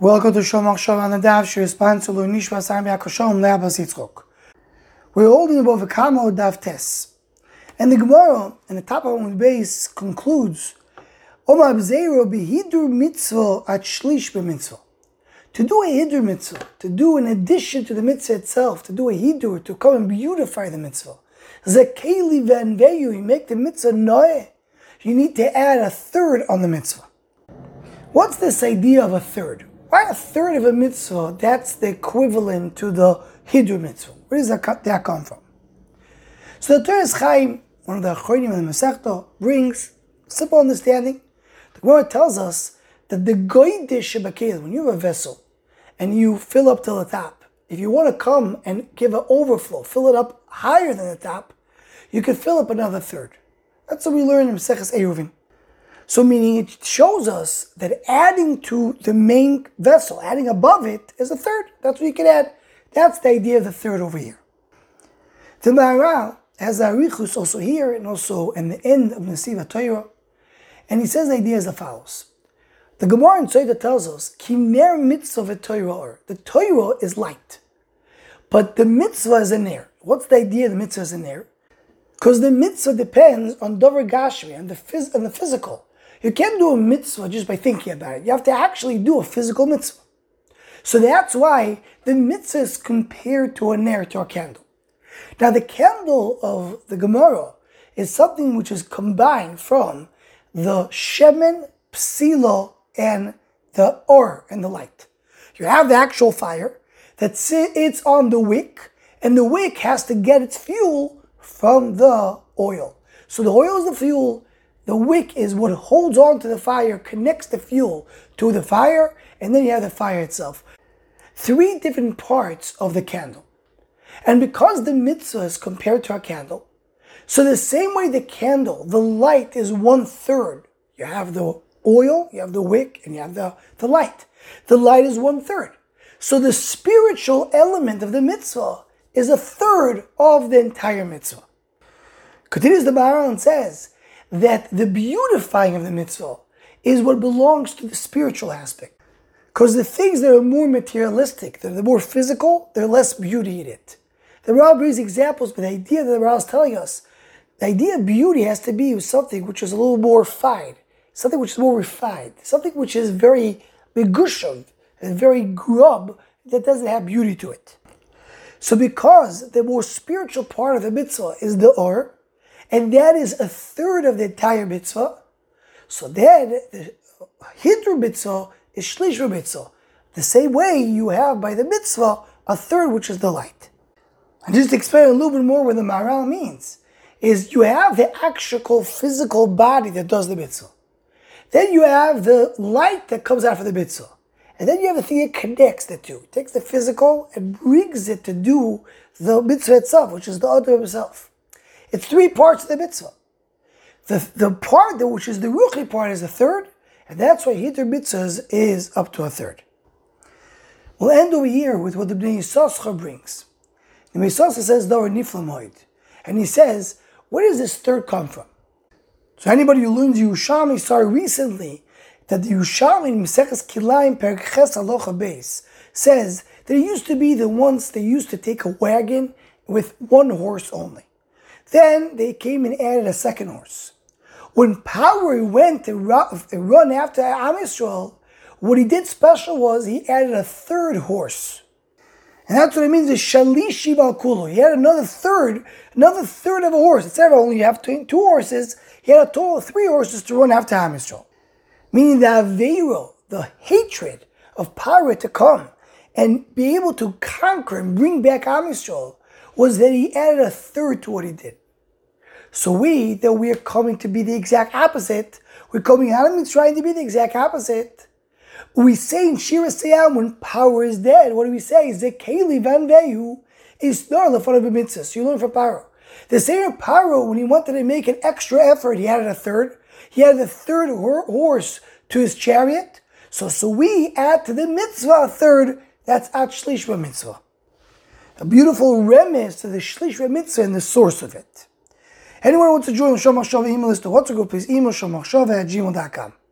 Welcome to Shomach Shav on the Dav Shir Sponsor Nishva Sam Yakoshom Leabas Yitzchok. We're holding above a Kamo Dav Tes. And the Gemara in the top of the base concludes Omar Bzeiro Behidur Mitzvah at Shlish B'Mitzvah. To do a Hidur Mitzvah, to do in addition to the Mitzvah itself, to do a Hidur, to come and beautify the Mitzvah. Zekeli Venveyu, you make the Mitzvah Noeh. You need to add a third on the Mitzvah. What's this idea of a third? Why a third of a mitzvah? That's the equivalent to the Hidur mitzvah. Where does that, come from? So the Toras Chaim, one of the Achronim of the Masechta, brings simple understanding. The Gemara tells us that the goydish shabakel, when you have a vessel and you fill up to the top, if you want to come and give an overflow, fill it up higher than the top, you can fill up another third. That's what we learn in Maseches Eruvin. So meaning it shows us that adding to the main vessel, adding above it, is a third. That's what you can add. That's the idea of the third over here. The Maharal has Arichus also here and also in the end of Nesiva Torah. And he says the idea is as follows. The Gemara in Tzayda tells us, Kimer mitzvah Torah. The Torah is light. But the mitzvah is in there. What's the idea the mitzvah is in there? Because the mitzvah depends on Dover Gashmi and the, phys- and the physical. You can't do a mitzvah just by thinking about it. You have to actually do a physical mitzvah. So that's why the mitzvah is compared to a nair, to a candle. Now, the candle of the Gemara is something which is combined from the shemen, psilo, and the or and the light. You have the actual fire that it's on the wick, and the wick has to get its fuel from the oil. So the oil is the fuel, the wick is what holds on to the fire, connects the fuel to the fire, and then you have the fire itself. Three different parts of the candle. And because the mitzvah is compared to a candle, so the same way the candle, the light is one third. You have the oil, you have the wick, and you have the, the light. The light is one third. So the spiritual element of the mitzvah is a third of the entire mitzvah. Continues the and says, that the beautifying of the mitzvah is what belongs to the spiritual aspect. Because the things that are more materialistic, they're more physical, they're less beauty in it. The Rav brings examples, but the idea that the Rav is telling us, the idea of beauty has to be something which is a little more fine, something which is more refined, something which is very begushav and very grub that doesn't have beauty to it. So because the more spiritual part of the mitzvah is the or, and that is a third of the entire mitzvah. So then the Hidur mitzvah is Shlish mitzvah. The same way you have by the mitzvah a third, which is the light. And just to explain a little bit more what the Maharal means, is you have the actual physical body that does the mitzvah. Then you have the light that comes out of the mitzvah. And then you have the thing that connects the two. It takes the physical and brings it to do the mitzvah itself, which is the other himself. It's three parts of the mitzvah. The, the part that, which is the ruchli part is a third, and that's why Hidur mitzvahs is up to a third. We'll end over here with what the Bnei Yissaschar brings. The Bnei Yissaschar says Dor Niflamoid, and he says, where does this third come from? So anybody who learns Yerushalmi saw recently that the Yerushalmi in Meseches Kilayim Perches Alocha Beis says it used to be the ones they used to take a wagon with one horse only. Then they came and added a second horse. When Paro went to run after Am what he did special was he added a third horse. And that's what it means, is Shalishi Balkulu. He had another third, another third of a horse. Instead of only have two, horses, he had a total of three horses to run after Am. Meaning the Aveiro, the hatred of Paro to come and be able to conquer and bring back Am was that he added a third to what he did. So we, that we are coming to be the exact opposite, we're coming out of trying to be the exact opposite. We say in Shira Siyam, when power is dead, what do we say? Zekeli van vehu is not the fun of a mitzvah. So you learn from Paro. The same Paro, when he wanted to make an extra effort, he added a third. He added a third horse to his chariot. So, so we add to the mitzvah a third. That's at Shlishma mitzvah. A beautiful remiss to the Shlishma mitzvah and the source of it. Anyone who wants to join Shomach Shava email list to WhatsApp group, please email shomachshava at gmail.com.